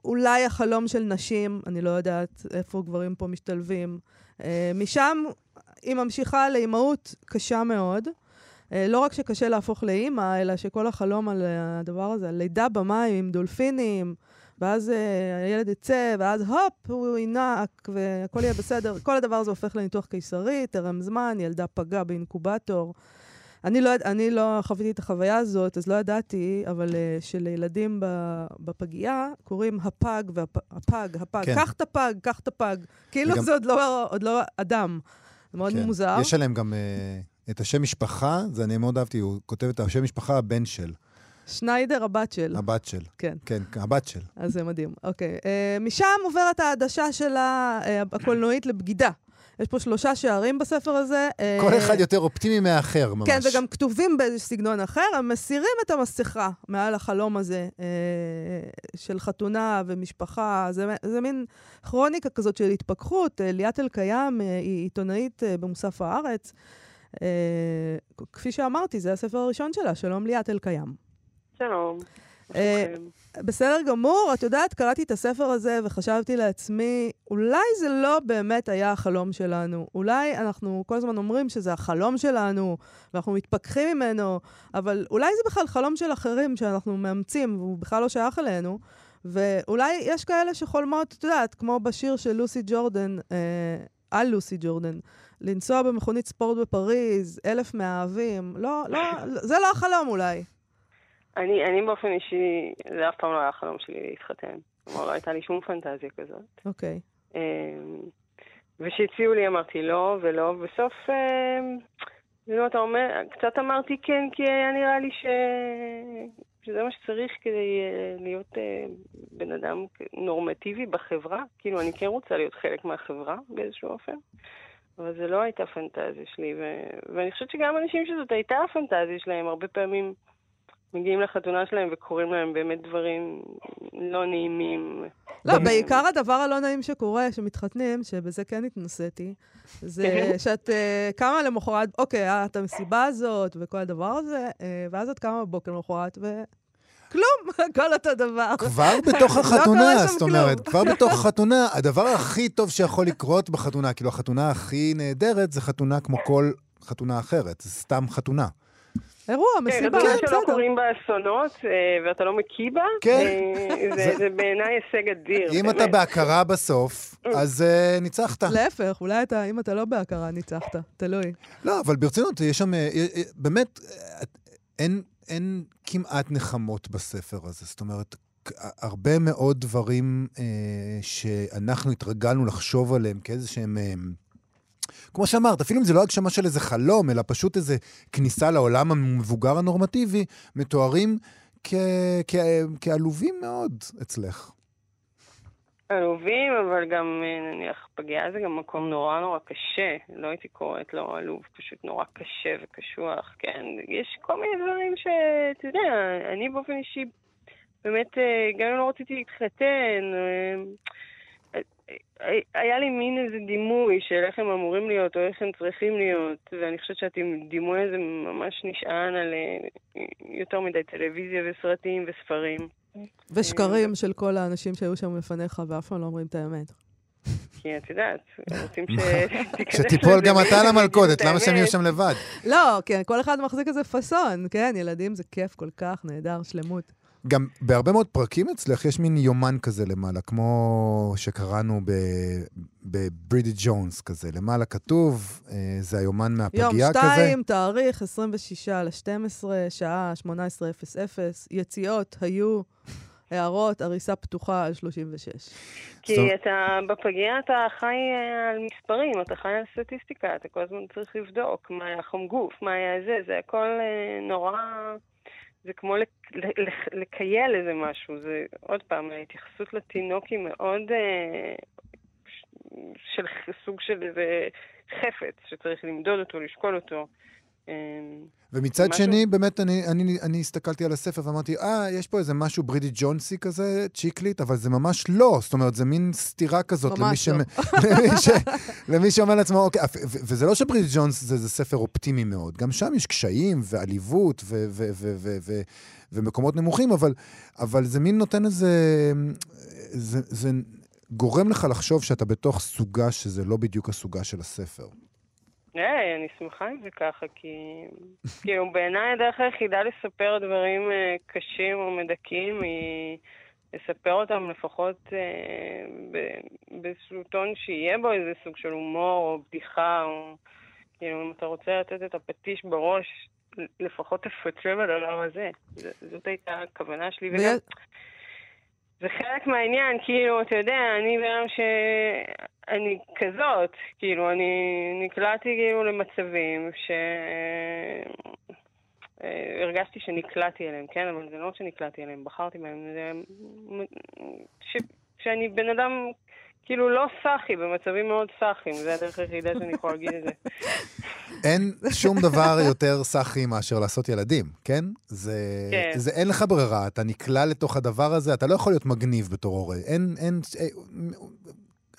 אולי החלום של נשים, אני לא יודעת איפה גברים פה משתלבים. אה, משם היא ממשיכה לאימהות קשה מאוד. אה, לא רק שקשה להפוך לאימא, אלא שכל החלום על הדבר הזה, על לידה במים עם דולפינים, ואז uh, הילד יצא, ואז הופ, הוא ינק, והכל יהיה בסדר. כל הדבר הזה הופך לניתוח קיסרי, טרם זמן, ילדה פגה באינקובטור. אני לא, אני לא חוויתי את החוויה הזאת, אז לא ידעתי, אבל uh, שלילדים בפגייה קוראים הפג והפג, הפג, כן. קח את הפג, קח את הפג. כאילו וגם... זה עוד לא, עוד לא אדם. זה מאוד כן. מוזר. יש עליהם גם uh, את השם משפחה, זה אני מאוד אהבתי, הוא כותב את השם משפחה הבן של. שניידר, הבת של. הבת של. כן. כן, הבת של. אז זה מדהים. אוקיי. Uh, משם עוברת העדשה שלה, uh, הקולנועית לבגידה. יש פה שלושה שערים בספר הזה. אה, כל אחד יותר אופטימי מהאחר, ממש. כן, וגם כתובים באיזה סגנון אחר. הם מסירים את המסכה מעל החלום הזה אה, של חתונה ומשפחה. זה, זה מין כרוניקה כזאת של התפכחות. אה, ליאת אלקיים אה, היא עיתונאית אה, במוסף הארץ. אה, כפי שאמרתי, זה הספר הראשון שלה. שלום ליאת אלקיים. שלום. אה, בסדר גמור. את יודעת, קראתי את הספר הזה וחשבתי לעצמי, אולי זה לא באמת היה החלום שלנו. אולי אנחנו כל הזמן אומרים שזה החלום שלנו, ואנחנו מתפכחים ממנו, אבל אולי זה בכלל חלום של אחרים שאנחנו מאמצים, והוא בכלל לא שייך אלינו. ואולי יש כאלה שחולמות, את יודעת, כמו בשיר של לוסי ג'ורדן, אה, על לוסי ג'ורדן, לנסוע במכונית ספורט בפריז, אלף מאהבים. לא, לא, זה לא החלום אולי. אני, אני באופן אישי, זה אף פעם לא היה החלום שלי להתחתן. כלומר, לא הייתה לי שום פנטזיה כזאת. אוקיי. Okay. אמ, וכשהציעו לי אמרתי לא ולא, ובסוף, כאילו, אתה אומר, קצת אמרתי כן, כי היה נראה לי ש... שזה מה שצריך כדי אה, להיות אה, בן אדם נורמטיבי בחברה. כאילו, אני כן רוצה להיות חלק מהחברה באיזשהו אופן, אבל זו לא הייתה פנטזיה שלי, ו... ואני חושבת שגם אנשים שזאת הייתה הפנטזיה שלהם, הרבה פעמים... מגיעים לחתונה שלהם וקורים להם באמת דברים לא נעימים. לא, בעיקר הדבר הלא נעים שקורה, שמתחתנים, שבזה כן התנסיתי, זה כן. שאת uh, קמה למחרת, אוקיי, היה את המסיבה הזאת וכל הדבר הזה, uh, ואז את קמה בבוקר למחרת ו... כלום, הכל אותו דבר. כבר בתוך לא החתונה, זאת אומרת, כבר בתוך החתונה, הדבר הכי טוב שיכול לקרות בחתונה, כאילו החתונה הכי נהדרת, זה חתונה כמו כל חתונה אחרת, זה סתם חתונה. אירוע, כן, מסיבה, כן, בסדר. שלא קורים בה אסונות, אה, ואתה לא מקיא בה, כן. אה, זה, זה בעיניי הישג אדיר. אם אתה בהכרה בסוף, אז uh, ניצחת. להפך, אולי אתה, אם אתה לא בהכרה, ניצחת, תלוי. לא, אבל ברצינות, יש שם, באמת, אין, אין כמעט נחמות בספר הזה. זאת אומרת, הרבה מאוד דברים אה, שאנחנו התרגלנו לחשוב עליהם כאיזה שהם... אה, כמו שאמרת, אפילו אם זה לא הגשמה של איזה חלום, אלא פשוט איזה כניסה לעולם המבוגר הנורמטיבי, מתוארים כעלובים מאוד אצלך. עלובים, אבל גם נניח פגיעה זה גם מקום נורא נורא קשה. לא הייתי קוראת לו עלוב, פשוט נורא קשה וקשוח, כן. יש כל מיני דברים שאתה יודע, אני באופן אישי, באמת, אה, גם אם לא רציתי להתחתן, אה, היה לי מין איזה דימוי של איך הם אמורים להיות או איך הם צריכים להיות, ואני חושבת שהדימוי הזה ממש נשען על אה, יותר מדי טלוויזיה וסרטים וספרים. ושקרים של כל האנשים שהיו שם לפניך ואף פעם לא אומרים את האמת. כי את יודעת, רוצים שתיפול גם אתה למלכודת, למה שהם יהיו שם לבד? לא, כן, כל אחד מחזיק איזה פאסון, כן, ילדים זה כיף כל כך, נהדר, שלמות. גם בהרבה מאוד פרקים אצלך יש מין יומן כזה למעלה, כמו שקראנו בברידי ג'ונס כזה. למעלה כתוב, אה, זה היומן מהפגייה כזה. יום שתיים, תאריך 26 ל-12, שעה 18:00. יציאות היו... הערות, הריסה פתוחה על 36. כי אתה, בפגייה אתה חי אה, על מספרים, אתה חי על סטטיסטיקה, אתה כל הזמן צריך לבדוק מה היה חום גוף, מה היה זה, זה הכל אה, נורא... זה כמו לקייל איזה משהו, זה עוד פעם, ההתייחסות לתינוק היא מאוד אה, של סוג של איזה חפץ שצריך למדוד אותו, לשקול אותו. אמ, ומצד משהו... שני, באמת, אני, אני, אני הסתכלתי על הספר ואמרתי, אה, יש פה איזה משהו ברידי ג'ונסי כזה, צ'יקלית, אבל זה ממש לא. זאת אומרת, זה מין סתירה כזאת למי, ש... לא. למי, ש... למי שאומר לעצמו, אוקיי, וזה לא שברידי ג'ונס זה, זה ספר אופטימי מאוד. גם שם יש קשיים ועליבות ו... ו... ו... ו... ו... ומקומות נמוכים, אבל, אבל זה מין נותן איזה... זה, זה גורם לך לחשוב שאתה בתוך סוגה שזה לא בדיוק הסוגה של הספר. היי, אני שמחה אם זה ככה, כי כאילו בעיניי הדרך היחידה לספר דברים אה, קשים או מדכאים היא לספר אותם לפחות אה, באיזשהו טון שיהיה בו איזה סוג של הומור או בדיחה, או כאילו אם אתה רוצה לתת את הפטיש בראש, לפחות תפצה בדבר הזה. זאת הייתה הכוונה שלי. וגם... זה חלק מהעניין, כאילו, אתה יודע, אני בן שאני כזאת, כאילו, אני נקלעתי כאילו למצבים ש... אה, הרגשתי שנקלעתי אליהם, כן? אבל זה לא שנקלעתי אליהם, בחרתי בהם. זה... ש... שאני בן אדם כאילו לא סאחי, במצבים מאוד סאחים, זה הדרך היחידה שאני יכולה להגיד את זה. אין שום דבר יותר סאחי מאשר לעשות ילדים, כן? זה, כן. זה אין לך ברירה, אתה נקלע לתוך הדבר הזה, אתה לא יכול להיות מגניב בתור הורה. אין, אין, אין,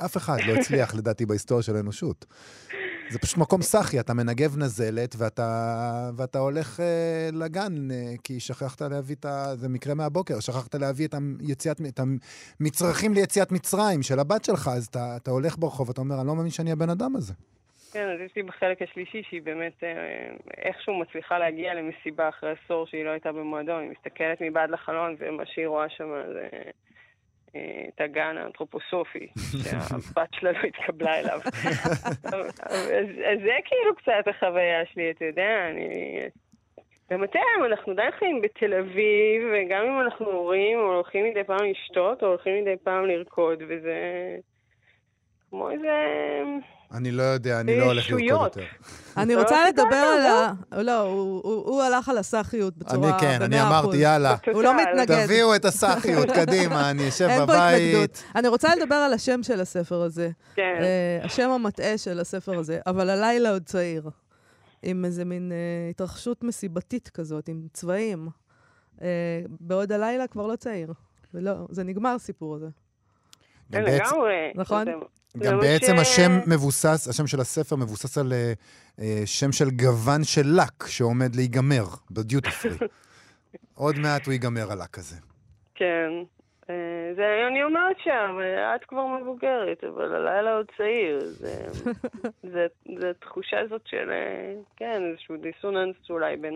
אף אחד לא הצליח, לדעתי, בהיסטוריה של האנושות. זה פשוט מקום סאחי, אתה מנגב נזלת ואתה, ואתה הולך אה, לגן, אה, כי שכחת להביא את ה... זה מקרה מהבוקר, שכחת להביא את, היציאת, את המצרכים ליציאת מצרים של הבת שלך, אז אתה, אתה הולך ברחוב, אתה אומר, אני לא מאמין שאני הבן אדם הזה. כן, אז יש לי בחלק השלישי שהיא באמת אה, איכשהו מצליחה להגיע למסיבה אחרי עשור שהיא לא הייתה במועדון, היא מסתכלת מבעד לחלון ומה שהיא רואה שם זה... את הגן האנתרופוסופי, שהבת שלה לא התקבלה אליו. אז זה כאילו קצת החוויה שלי, אתה יודע, אני... גם אתם, אנחנו די חיים בתל אביב, וגם אם אנחנו הורים, או הולכים מדי פעם לשתות, או הולכים מדי פעם לרקוד, וזה כמו איזה... אני לא יודע, אני לא הולך לרקוד יותר. אני לא רוצה לדבר על ה... לא, הוא הלך על הסאחיות בצורה... אני כן, אני אמרתי, יאללה. הוא לא מתנגד. תביאו את הסאחיות, קדימה, אני אשב בבית. אין פה התנגדות. אני רוצה לדבר על השם של הספר הזה. כן. אה, השם המטעה של הספר הזה, אבל הלילה עוד צעיר. עם איזה מין אה, התרחשות מסיבתית כזאת, עם צבעים. אה, בעוד הלילה כבר לא צעיר. זה נגמר הסיפור הזה. כן, לגמרי. נכון? גם בעצם ש... השם מבוסס, השם של הספר מבוסס על uh, שם של גוון של לק שעומד להיגמר בדיוטי פרי. עוד מעט הוא ייגמר הלק הזה. כן. Uh, זה אני אומרת שם, את כבר מבוגרת, אבל הלילה עוד צעיר. זה, זה, זה תחושה הזאת של, כן, איזשהו דיסוננס אולי בין,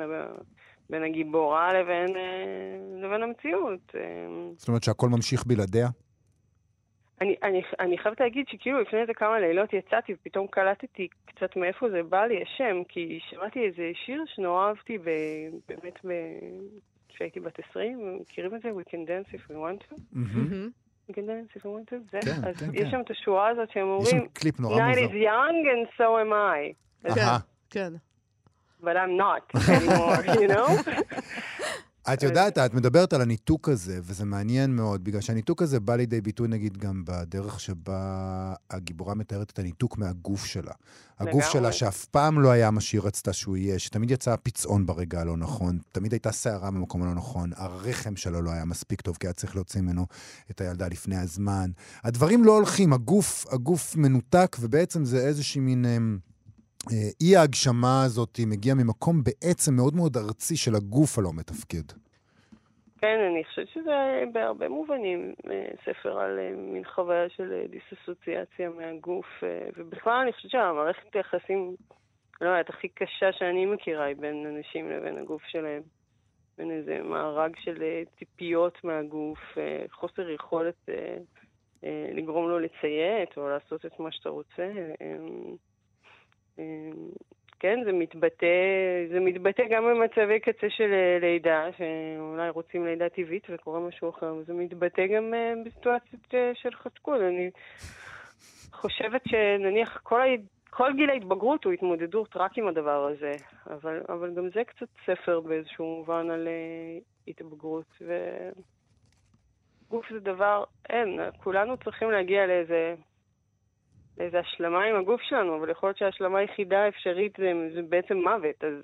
בין הגיבורה לבין, לבין המציאות. זאת אומרת שהכל ממשיך בלעדיה? אני, אני, אני חייבת להגיד שכאילו לפני איזה כמה לילות יצאתי ופתאום קלטתי קצת מאיפה זה בא לי השם, כי שמעתי איזה שיר שנורא אהבתי ב, באמת כשהייתי בת 20, מכירים את זה? We can dance if we want to? We can dance if we want to? זה? כן, אז כן, יש כן. שם את השורה הזאת שהם אומרים. Night is young and so am I. כן, כן. But I'm not anymore, you know? את יודעת, את מדברת על הניתוק הזה, וזה מעניין מאוד, בגלל שהניתוק הזה בא לידי ביטוי, נגיד, גם בדרך שבה הגיבורה מתארת את הניתוק מהגוף שלה. הגוף שלה, שאף פעם לא היה מה שהיא רצתה שהוא יהיה, שתמיד יצא פצעון ברגע הלא נכון, תמיד הייתה שערה במקום הלא נכון, הרחם שלו לא היה מספיק טוב, כי היה צריך להוציא ממנו את הילדה לפני הזמן. הדברים לא הולכים, הגוף, הגוף מנותק, ובעצם זה איזושהי מין... אה, אי ההגשמה הזאת מגיעה ממקום בעצם מאוד מאוד ארצי של הגוף הלא מתפקד. כן, אני חושבת שזה בהרבה מובנים אה, ספר על אה, מין חוויה של דיסאסוציאציה מהגוף, ובכלל אני חושבת שהמערכת היחסים, לא יודעת, הכי קשה שאני מכירה היא בין אנשים לבין הגוף שלהם. בין איזה מארג של ציפיות מהגוף, חוסר יכולת לגרום לו לציית או לעשות את מה שאתה רוצה. כן, זה מתבטא, זה מתבטא גם במצבי קצה של אה, לידה, שאולי רוצים לידה טבעית וקורה משהו אחר, וזה מתבטא גם אה, בסיטואציות אה, של חתקול. אני חושבת שנניח כל. כל גיל ההתבגרות הוא התמודדות רק עם הדבר הזה, אבל, אבל גם זה קצת ספר באיזשהו מובן על התבגרות. וגוף זה דבר, אין, כולנו צריכים להגיע לאיזה איזו השלמה עם הגוף שלנו, אבל יכול להיות שההשלמה היחידה האפשרית זה, זה בעצם מוות, אז,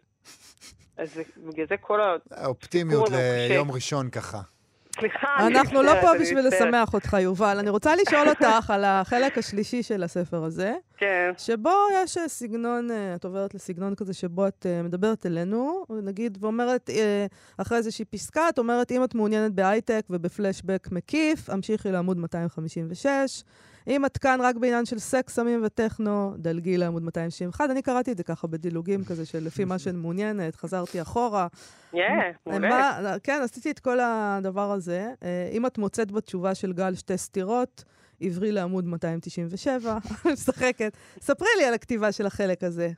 אז בגלל זה כל ה... האופטימיות ליום ראשון ככה. סליחה, אנחנו לא פה בשביל לשמח אותך, יובל. אני רוצה לשאול אותך על החלק השלישי של הספר הזה. כן. שבו יש סגנון, אה, את עוברת לסגנון כזה שבו את אה, מדברת אלינו, נגיד, ואומרת, אה, אחרי איזושהי פסקה, את אומרת, אם את מעוניינת בהייטק ובפלשבק מקיף, המשיכי לעמוד 256. אם את כאן רק בעניין של סקס, סמים וטכנו, דלגי לעמוד 261. אני קראתי את זה ככה בדילוגים כזה, של לפי מה שאני מעוניינת, חזרתי אחורה. כן, מעולה. כן, עשיתי את כל הדבר הזה. אה, אם את מוצאת בתשובה של גל שתי סתירות, עברי לעמוד 297, משחקת. ספרי לי על הכתיבה של החלק הזה.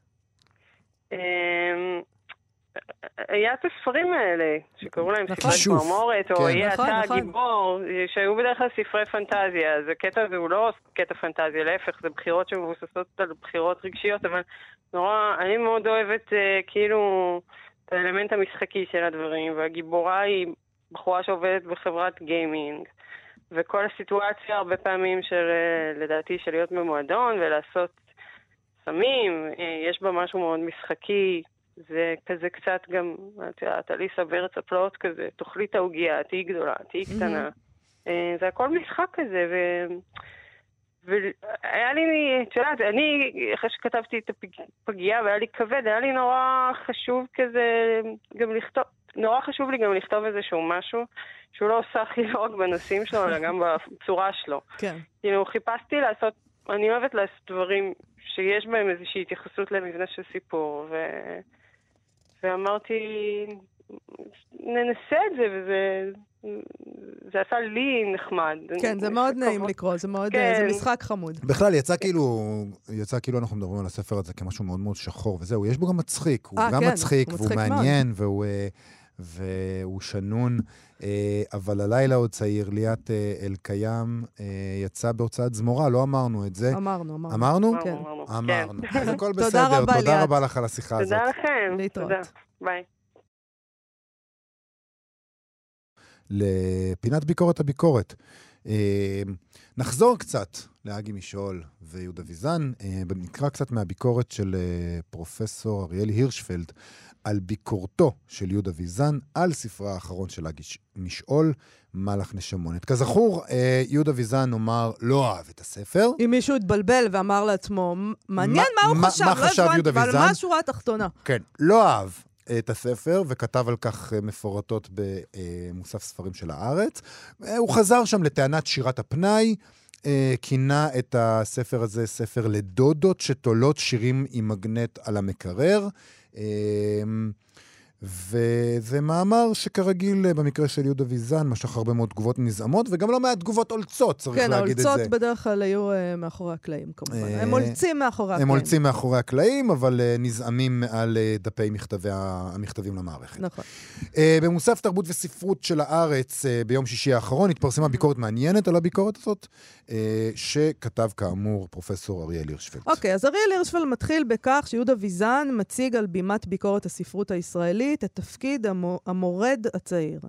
היה את הספרים האלה, שקראו להם נכון. ספרי צמרמורת, או כן. יהיה נכון, אתה נכון. הגיבור, שהיו בדרך כלל ספרי פנטזיה. אז הקטע הזה הוא לא קטע פנטזיה, להפך, זה בחירות שמבוססות על בחירות רגשיות, אבל נורא, אני מאוד אוהבת אה, כאילו את האלמנט המשחקי של הדברים, והגיבורה היא בחורה שעובדת בחברת גיימינג. וכל הסיטואציה הרבה פעמים של, אה, לדעתי, של להיות במועדון ולעשות סמים, אה, יש בה משהו מאוד משחקי, זה כזה קצת גם, את יודעת, אליסה בארץ הפלאות כזה, תאכלי את העוגיה, תהיי גדולה, תהיי קטנה. Mm-hmm. זה הכל משחק כזה, ו... והיה לי, את יודעת, אני, אחרי שכתבתי את הפגיעה והיה לי כבד, היה לי נורא חשוב כזה גם לכתוב, נורא חשוב לי גם לכתוב איזשהו משהו שהוא לא עושה הכי לא רק בנושאים שלו, אלא גם בצורה שלו. כן. כאילו, חיפשתי לעשות, אני אוהבת לעשות דברים שיש בהם איזושהי התייחסות למבנה של סיפור, ו... ואמרתי, ננסה את זה, וזה זה עשה לי נחמד. כן, זה מאוד נעים לקרוא, זה מאוד, כן. זה משחק חמוד. בכלל, יצא כאילו, יצא כאילו אנחנו מדברים על הספר הזה כמשהו מאוד מאוד שחור וזהו, יש בו גם מצחיק. הוא 아, אה, גם כן, מצחיק, והוא מצחיק מעניין, מאוד. והוא, אה, והוא שנון. אה, אבל הלילה עוד צעיר, ליאת אלקיים יצא בהוצאת זמורה, לא אמרנו את זה. אמרנו, אמרנו. אמרנו? כן. אמרנו. אז הכל בסדר. תודה רבה, ליאת. תודה רבה לך על השיחה הזאת. תודה לכם. להתראות. ביי. לפינת ביקורת הביקורת. אה, נחזור קצת לאגי משעול ויהודה ויזן, אה, נקרא קצת מהביקורת של אה, פרופסור אריאל הירשפלד על ביקורתו של יהודה ויזן על ספרה האחרון של אגי משעול, מלאך נשמונת. כזכור, יהודה ויזן, נאמר, לא אהב את הספר. אם מישהו התבלבל ואמר לעצמו, מעניין מה, מה הוא חשב, מה לא חשב יהודה ויזן? אבל מה השורה התחתונה? כן, לא אהב את הספר, וכתב על כך אה, מפורטות במוסף ספרים של הארץ. אה, הוא חזר שם לטענת שירת הפנאי, אה, כינה את הספר הזה ספר לדודות שתולות שירים עם מגנט על המקרר. אה, וזה מאמר שכרגיל, אה, במקרה של יהודה ויזן, משך הרבה מאוד תגובות נזעמות, וגם לא מעט תגובות אולצות, צריך כן, להגיד את זה. כן, האולצות בדרך כלל היו uh, מאחורי הקלעים, כמובן. Uh, הם אולצים מאחורי הקלעים. הם אולצים מאחורי הקלעים, אבל uh, נזעמים על uh, דפי מכתבי המכתבים למערכת. נכון. Uh, במוסף תרבות וספרות של הארץ, uh, ביום שישי האחרון, התפרסמה ביקורת מעניינת על הביקורת הזאת, uh, שכתב כאמור פרופסור אריאל הירשפלד. אוקיי, okay, אז אריאל הירשפלד מתחיל בכך שיהודה ויזן מציג על בימת ביקורת הספרות הישראלית הישראלית את תפקיד המורד הצעיר.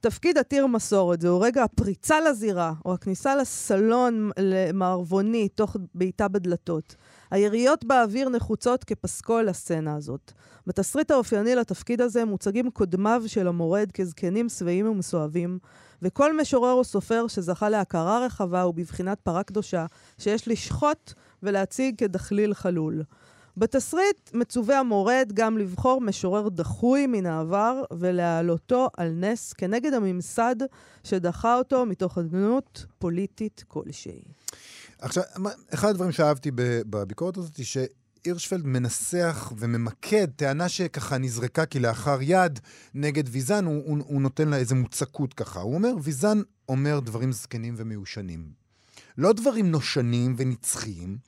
תפקיד עתיר מסורת, זהו רגע הפריצה לזירה, או הכניסה לסלון מערבוני תוך בעיטה בדלתות. היריות באוויר נחוצות כפסקול לסצנה הזאת. בתסריט האופייני לתפקיד הזה מוצגים קודמיו של המורד כזקנים שבעים ומסואבים, וכל משורר או סופר שזכה להכרה רחבה הוא בבחינת פרה קדושה, שיש לשחוט ולהציג כדחליל חלול. בתסריט מצווה המורד גם לבחור משורר דחוי מן העבר ולהעלותו על נס כנגד הממסד שדחה אותו מתוך עדנות פוליטית כלשהי. עכשיו, אחד הדברים שאהבתי בביקורת הזאת, היא שהירשפלד מנסח וממקד טענה שככה נזרקה כלאחר יד נגד ויזן, הוא, הוא, הוא נותן לה איזה מוצקות ככה. הוא אומר, ויזן אומר דברים זקנים ומיושנים. לא דברים נושנים ונצחיים,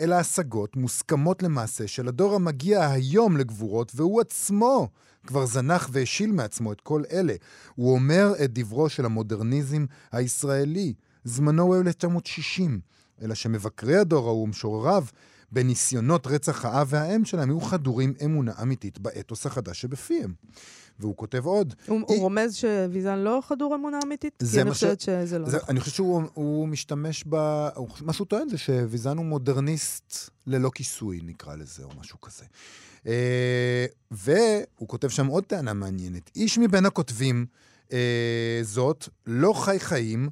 אלא השגות מוסכמות למעשה של הדור המגיע היום לגבורות, והוא עצמו כבר זנח והשיל מעצמו את כל אלה. הוא אומר את דברו של המודרניזם הישראלי. זמנו הוא 1960. אלא שמבקרי הדור ההוא ומשורריו, בניסיונות רצח האב והאם שלהם, היו חדורים אמונה אמיתית באתוס החדש שבפיהם. והוא כותב עוד. הוא, היא... הוא רומז שוויזן לא חדור אמונה אמיתית? כי אני חושבת ש... שזה לא זה, נכון. אני חושב שהוא משתמש ב... מה שהוא טוען זה שוויזן הוא מודרניסט ללא כיסוי, נקרא לזה, או משהו כזה. אה, והוא כותב שם עוד טענה מעניינת. איש מבין הכותבים אה, זאת לא חי חיים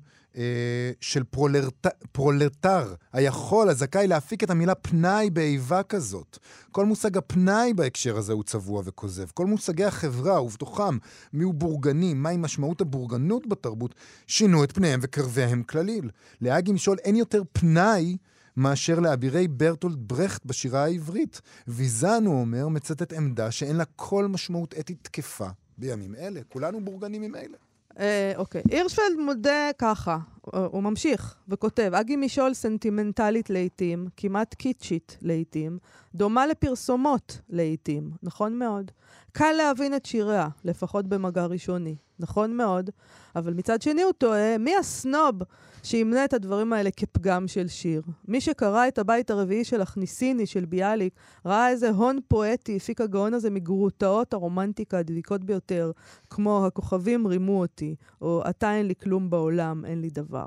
של פרולרט... פרולטר, היכול, הזכאי להפיק את המילה פנאי באיבה כזאת. כל מושג הפנאי בהקשר הזה הוא צבוע וכוזב. כל מושגי החברה, ובתוכם מיהו בורגני, מהי משמעות הבורגנות בתרבות, שינו את פניהם וקרביהם כליל. לאגי משול אין יותר פנאי מאשר לאבירי ברטולד ברכט בשירה העברית. ויזן, הוא אומר, מצטט עמדה שאין לה כל משמעות אתית תקפה בימים אלה. כולנו בורגנים ממילא. אה, אוקיי. הירשפלד מודה ככה, הוא ממשיך וכותב, אגי משול סנטימנטלית לעיתים, כמעט קיצ'ית לעיתים, דומה לפרסומות לעיתים, נכון מאוד. קל להבין את שיריה, לפחות במגע ראשוני, נכון מאוד, אבל מצד שני הוא תוהה, מי הסנוב שימנה את הדברים האלה כפגם של שיר? מי שקרא את הבית הרביעי של הכניסיני של ביאליק, ראה איזה הון פואטי הפיק הגאון הזה מגרוטאות הרומנטיקה הדביקות ביותר, כמו הכוכבים רימו אותי, או אתה אין לי כלום בעולם, אין לי דבר.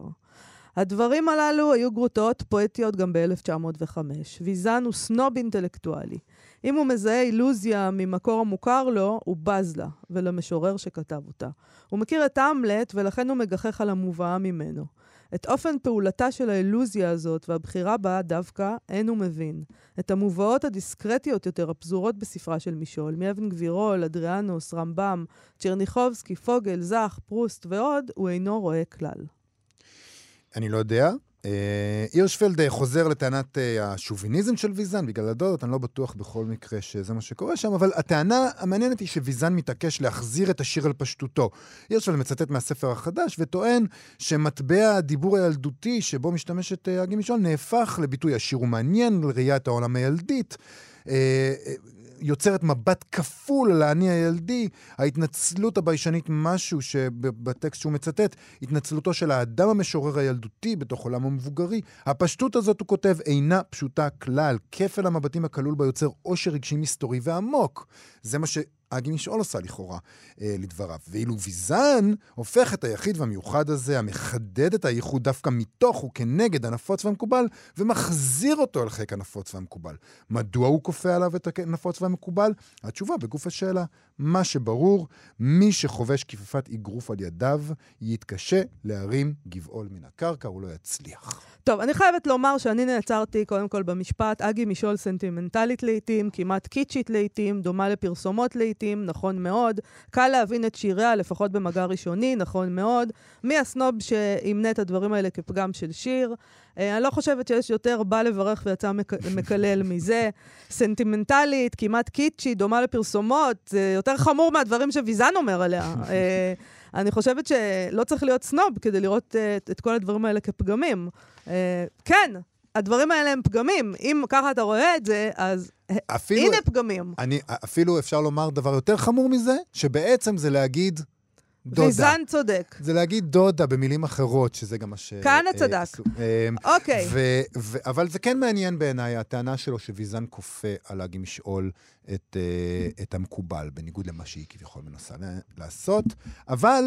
הדברים הללו היו גרוטאות פואטיות גם ב-1905. ויזן הוא סנוב אינטלקטואלי. אם הוא מזהה אילוזיה ממקור המוכר לו, הוא בז לה, ולמשורר שכתב אותה. הוא מכיר את המלט, ולכן הוא מגחך על המובאה ממנו. את אופן פעולתה של האילוזיה הזאת והבחירה בה דווקא אין הוא מבין. את המובאות הדיסקרטיות יותר הפזורות בספרה של משול, מאבן גבירול, אדריאנוס, רמב"ם, צ'רניחובסקי, פוגל, זך, פרוסט ועוד, הוא אינו רואה כלל. אני לא יודע. אה, הירשפלד אה, חוזר לטענת אה, השוביניזם של ויזן בגלל הדודות, אני לא בטוח בכל מקרה שזה מה שקורה שם, אבל הטענה המעניינת היא שוויזן מתעקש להחזיר את השיר על פשטותו. הירשפלד מצטט מהספר החדש וטוען שמטבע הדיבור הילדותי שבו משתמשת אגי משעול נהפך לביטוי עשיר ומעניין, לראיית העולם הילדית. יוצרת מבט כפול על האני הילדי, ההתנצלות הביישנית משהו שבטקסט שהוא מצטט, התנצלותו של האדם המשורר הילדותי בתוך עולם המבוגרי. הפשטות הזאת, הוא כותב, אינה פשוטה כלל. כפל המבטים הכלול בה יוצר עושר רגשי מסתורי ועמוק. זה מה ש... אגי משעול עשה לכאורה, אה, לדבריו. ואילו ויזן הופך את היחיד והמיוחד הזה, המחדד את הייחוד דווקא מתוך וכנגד הנפוץ והמקובל, ומחזיר אותו אל חיק הנפוץ והמקובל. מדוע הוא כופה עליו את הנפוץ והמקובל? התשובה בגוף השאלה. מה שברור, מי שחובש כפיפת אגרוף על ידיו, יתקשה להרים גבעול מן הקרקע, הוא לא יצליח. טוב, אני חייבת לומר שאני נעצרתי קודם כל במשפט, אגי משול סנטימנטלית לעיתים, כמעט קיצ'ית לעיתים, דומה לפרסומות לעיתים, נכון מאוד. קל להבין את שיריה, לפחות במגע ראשוני, נכון מאוד. מי הסנוב שימנה את הדברים האלה כפגם של שיר? אה, אני לא חושבת שיש יותר בא לברך ויצא מק... מקלל מזה. סנטימנטלית, כמעט קיצ'ית, דומה לפרסומות, זה יותר חמור מהדברים שוויזן אומר עליה. אה, אני חושבת שלא צריך להיות סנוב כדי לראות אה, את, את כל הדברים האלה כפגמים. כן, הדברים האלה הם פגמים. אם ככה אתה רואה את זה, אז אפילו, הנה פגמים. אני, אפילו אפשר לומר דבר יותר חמור מזה, שבעצם זה להגיד, דודה. ויזן צודק. זה להגיד דודה במילים אחרות, שזה גם מה ש... כהנא אה, צדק. אה, אוקיי. אבל זה כן מעניין בעיניי, הטענה שלו שוויזן כופה על הגמשעול את, אה, את המקובל, בניגוד למה שהיא כביכול מנסה לעשות. אבל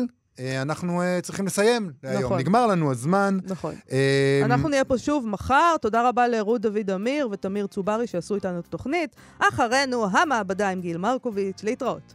אנחנו צריכים לסיים להיום. נכון. נגמר לנו הזמן. נכון. אנחנו נהיה פה שוב מחר. תודה רבה לרות דוד אמיר ותמיר צוברי שעשו איתנו את התוכנית. אחרינו, המעבדה עם גיל מרקוביץ'. להתראות.